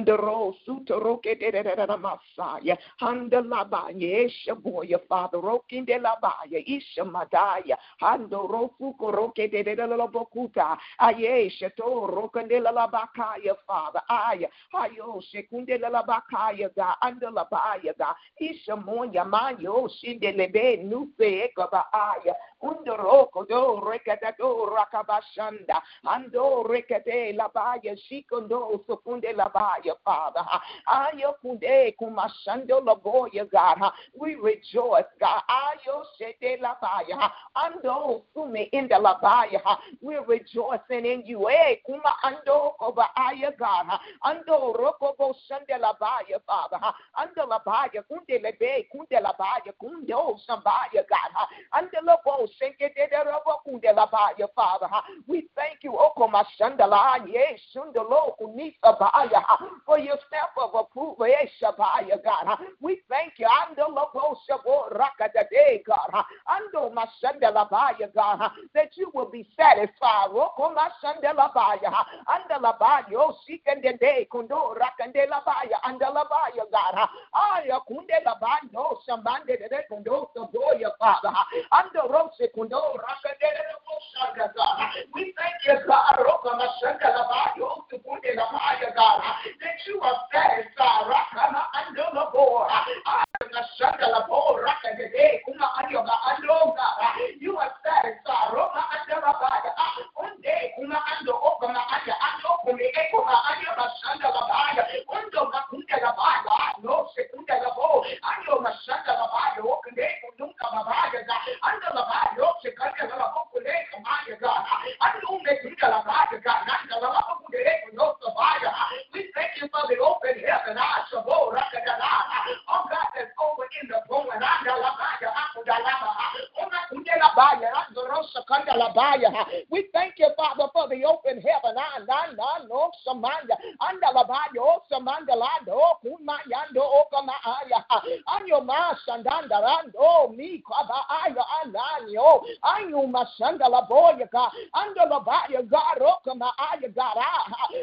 Andro sutoroke de de Masaya. Andalabaya, Eshaboya, Father, Rokin de Labaya, Ishamadaya, Andoro Fukoroke de de Lobokuta, Ayesha to Rokan de la Labakaya, Father, Aya, Ayo, Shekunde la Labakaya, ga, Andalabaya, ga, Ishamoya, Mayo, Shindelebe, Nufe, Ekaba, Aya, Undoroko, do, Rekatato, Rakabashanda, Ando, Rekate, Labaya, Shikondo, Sokunde Labaya fire, Father. Ayokunde kumashando laboya, God. We rejoice, God. Ayo shete labaya. Ando sume in the labaya. We're rejoicing in you. Eh, kuma ando koba aya, God. Ando rokobo shande labaya, Father. Ando labaya, kunde lebe, kunde labaya, kunde o shambaya, God. Ando labo shenke de de robo kunde labaya, Father. We thank you, okoma shandala, yes, shundalo kunisa baya for your stamp of approval. God. We thank you. Ando lobo rakadade, God. Ando mashandelabaya, God. That you will be satisfied. Roko mashandelabaya. Andalabaya. Oh, sikendede kundo rakandelabaya. Andalabaya, God. Aya kundelabaya. Oh, shambande de kundo saboya, Father. Ando rose kundo rakadele God. We thank you, God. Roko mashandelabaya. Oh, kundelabaya, God you are satisfied. Rakama andolo bo. Ah, Shakala bo rakade kuma anyoga andoga. You are. Roma andala baya. Unde kuma ando okama anya ando kume eko ma anya mashanda la baya. Undo makunde la baya. No sekunde la bo. Anyo mashanda la baya. Okande kundunga mabaya. Ando We thank you, Father, for the open heaven. Anyo masandanda rando mi kwaba aya ananyo anyo masanda la boya ka ando la baya God okama aya God.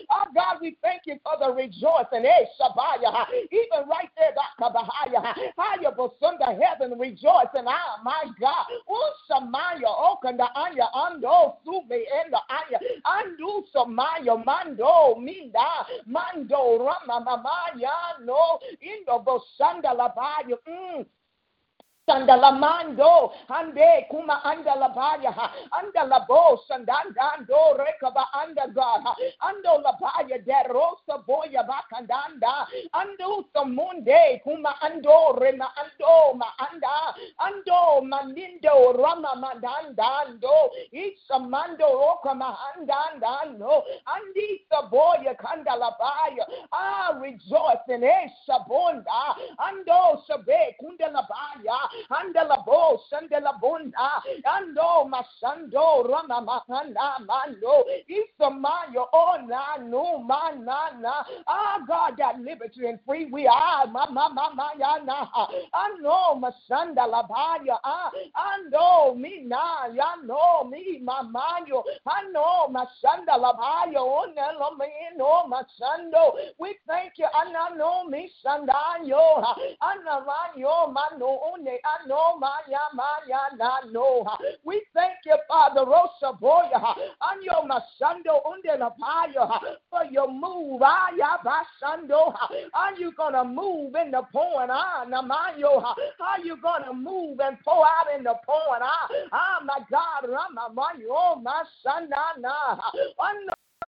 Ah God we thank you for the rejoicing. Eh sabaya even right there that kabahaya haya bosunda heaven rejoicing. Ah my God. Usamaya okanda anya ando sume enda aya andu samaya mando minda mando rama mamaya no indo bosanda la baya mm. Sandalamando, ande kuma anda labaya, anda labo, sandandando, rekaba anda God, ando labaya de rosa boya bakandanda, ando samunde, kuma ando, rema ando, ma anda, ando, manindo, rama mandandando, isamando, okama andandando, andi saboya kanda labaya, ah, rejoicing, eh, sabonda, ando sabe, kunda labaya, andela bo sandela bunda ando masando rama mahana mando. Isamayo oh na no manana ah God that liberty and free we are. Ma ma ma ma ya na. Ando masanda labaya ah. Mi mamayo ando masanda labaya oh no me no masando we thank you. Ana no mi sandayo ana yo mano one no maya maya na no. We thank you, Father Rosa Boya, on your Masando unde la paya for your move. Aya basando. Are you gonna move in the pouring? Ah, namayo. Are you gonna move and pour out in the pouring? Ah, ah my God, Rama, my, oh, my son, na, na.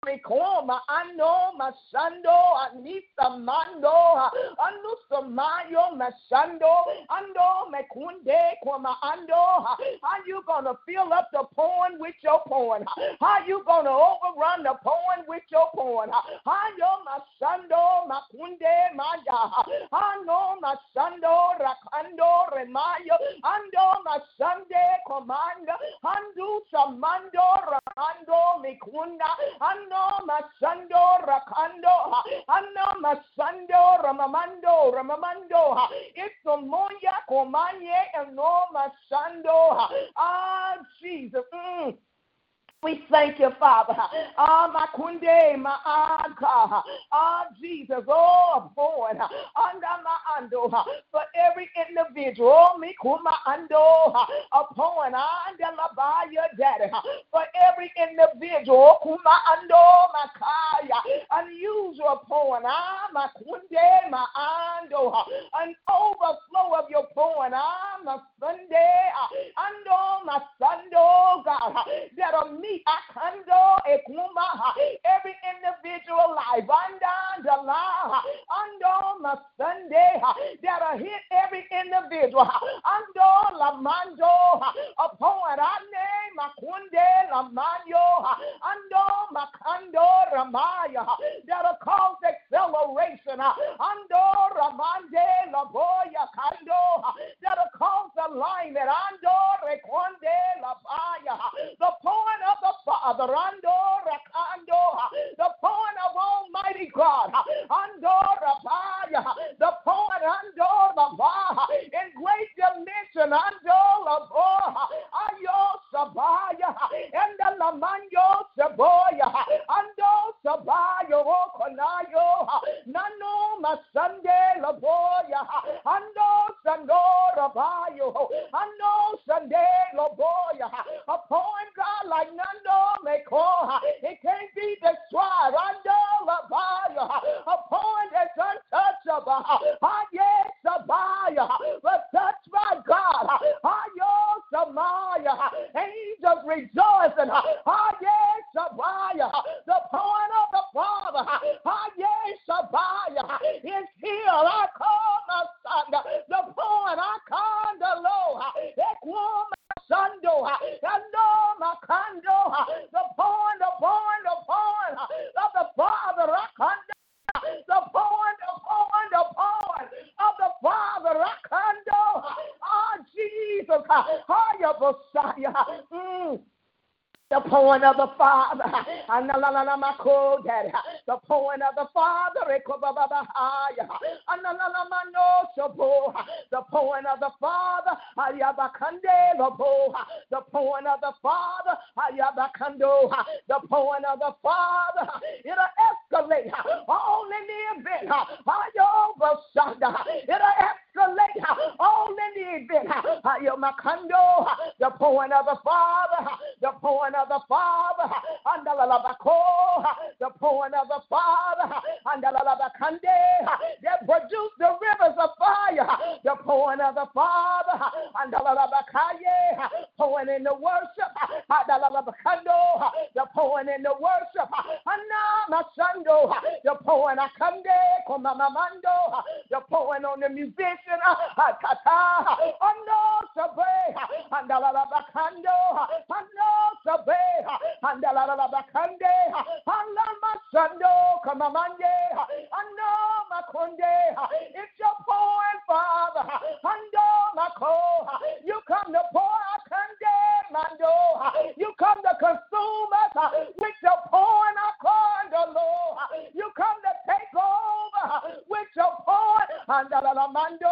Mikoma ano masando anisa mando anusa mayo masando ando mekunde koma ando. How you gonna fill up the porn with your porn? How you gonna overrun the porn with your porn? How yo masando makunde maya ano masando rakando remayo. Ando masande komanda andu samando ramando mikunda ando Ano Masando Rakando, Ano Masando Ramamando, Ramamando, it's the Moya Komanye and No Masando. Ah, Jesus. Mm. We thank you, Father. Ah, my kunde, my anka. Ah, Jesus, oh, born under my ando for every individual. Me kuma ando upon under la your daddy for every individual. Kuma ando makaya unusual upon ah, my kunde, my ando an overflow of your porn. Ah, my Sunday, ando my Sunday, God, that are akando ekuma every individual life under la ando masande that'll hit every individual ando la mando upon ane makunde la manyo ando makando ramaya that'll cause acceleration ando ramande la boya kando that'll cause alignment ando reconde la baya the point of the Father, Ando Rakando, the point of Almighty God, Ando Rabaya, the point Ando Lava, in great the pouring of the pouring.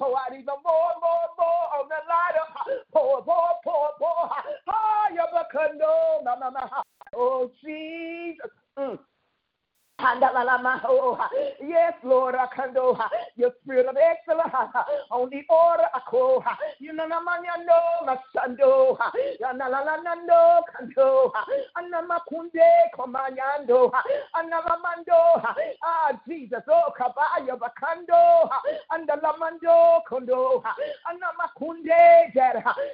Pour out even more, more, more on the lighter. Pour, pour, pour, pour. Ayabakando. Oh, Jesus. Mm. Yes, Lord, Akando, your spirit of excellence on the order, you know, Namanyando, Masando, Yanalanando, Kando, Anamakunde, Komanyando, Anamando, ah, Jesus, oh, Kabaya, Bakando, Andalamando, Kondo, Anamakunde,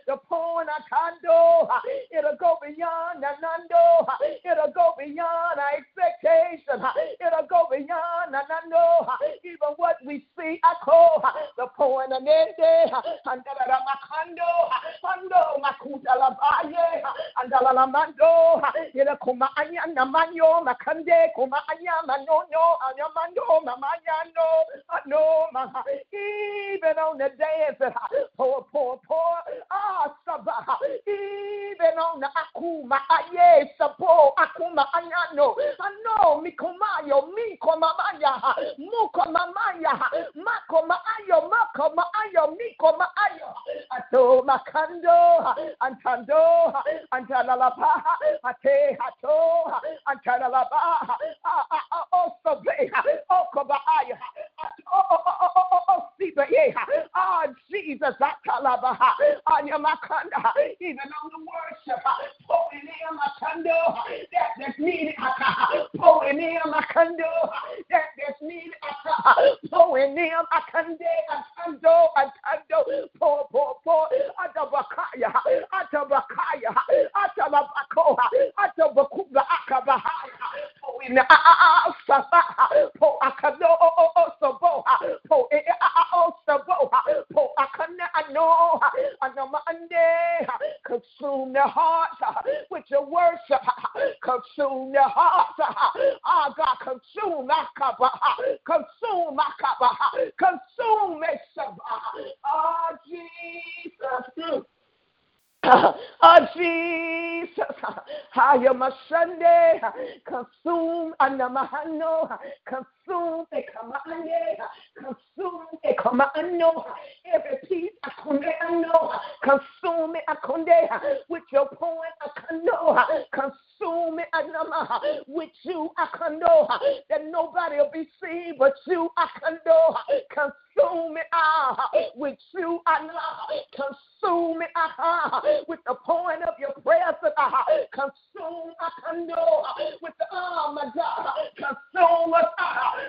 the Pona Kando, it'll go beyond Nanando, it'll go beyond our expectation. It'll go beyond, and I know even what we see. I call the point and end day. And the Makando, Ando, Makuta Labaye, and the Lamando, Ila Kuma Ayana Manyo, Makande, Kuma Ayama, no, no, Ayamando, Mamayano, no, even on the days that poor, poor, poor, ah, Sabah, even on the Akuma, Aye, Sapo, Akuma, Ayano, I know, Mikuma mayo miko mamaya muko mamaya mako maayo mako maayo miko maayo ato makando antando antalalaba Consume Meshaba. Oh, Jesus. Oh, Jesus. I am a Sunday. Consume Anamahano. Consume the command. Consume the command. Every piece Akunde Consume it Akunde with your point Akando. Consume it with you Akando. That nobody will be seen but you Akando. Consume it ah, with you Allah. Consume it ah, with the point of your prayers. Ah, consume Akando with the oh my God. Consume us. Ah,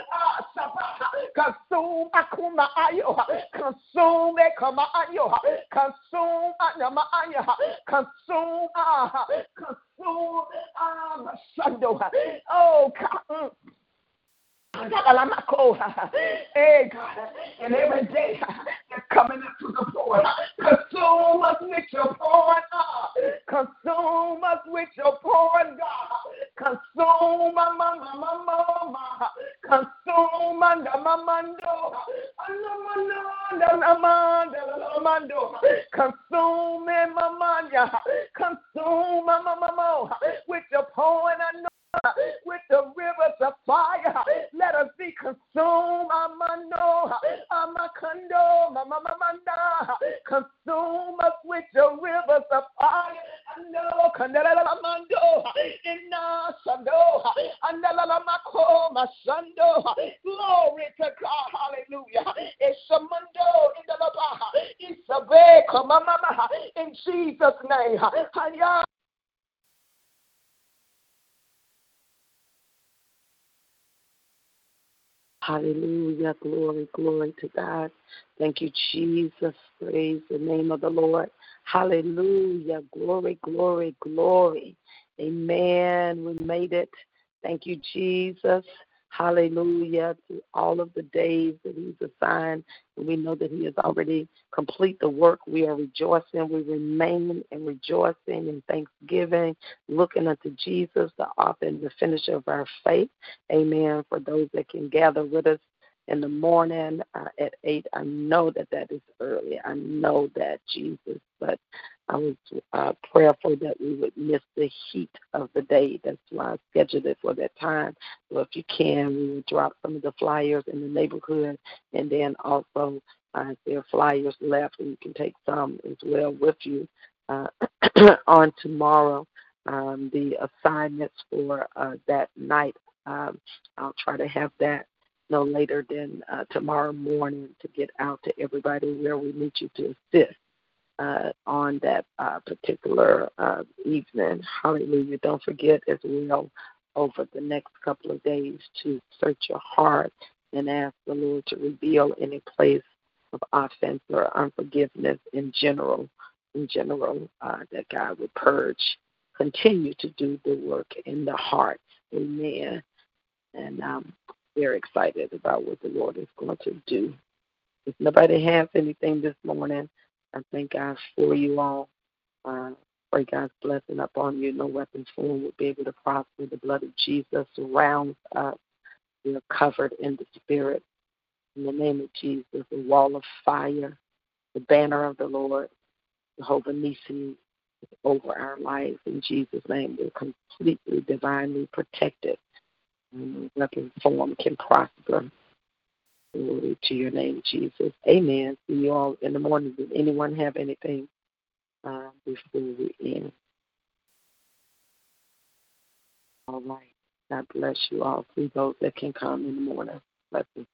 consume akuma ayo, consume kama ayo, consume anama ayo, consume ah, consume ah. Oh God. Hey God, and every day they're coming up to the point. Consume us with your pouring up. Consume us with your pouring God. Consume my mama, mama, mama. Consume my mamando. Consume me, mamanya. Consume my mama with your pouring anointing with the rivers of fire. Let us be consumed. Amano, amakando, mamamamanda. Consume us with your rivers of fire. No, kandalamando, inna sando, andalamako, masando. Glory to God. Hallelujah. It's Shamando in the Labaha. It's a big in Jesus' name. Hallelujah. Glory, glory to God. Thank you, Jesus. Praise the name of the Lord. Hallelujah. Glory, glory, glory. Amen. We made it. Thank you, Jesus. Hallelujah to all of the days that He's assigned. And we know that He has already complete the work. We are rejoicing. We remain and rejoicing in thanksgiving, looking unto Jesus, the author and the finisher of our faith. Amen. For those that can gather with us in the morning uh, at 8. I know that that is early. I know that, Jesus. But I was uh, prayerful that we would miss the heat of the day. That's why I scheduled it for that time. So if you can, we will drop some of the flyers in the neighborhood, and then also uh, if there are flyers left, and you can take some as well with you uh, on tomorrow. Um, the assignments for uh, that night, um, I'll try to have that no later than uh, tomorrow morning to get out to everybody where we need you to assist uh, on that uh, particular uh, evening. Hallelujah. Don't forget as well over the next couple of days to search your heart and ask the Lord to reveal any place of offense or unforgiveness in general. In general, uh, that God would purge, continue to do the work in the heart. Amen. And um, very excited about what the Lord is going to do. If nobody has anything this morning, I thank God for you all. Uh, pray God's blessing upon you. No weapon formed will be able to prosper. The blood of Jesus surrounds us. We are covered in the Spirit. In the name of Jesus, the wall of fire, the banner of the Lord, Jehovah Nissi, over our lives. In Jesus' name, we're completely divinely protected weapon form can prosper. Glory to your name, Jesus. Amen. See you all in the morning. Does anyone have anything uh, before we end? All right. God bless you all. See those that can come in the morning. Blessings.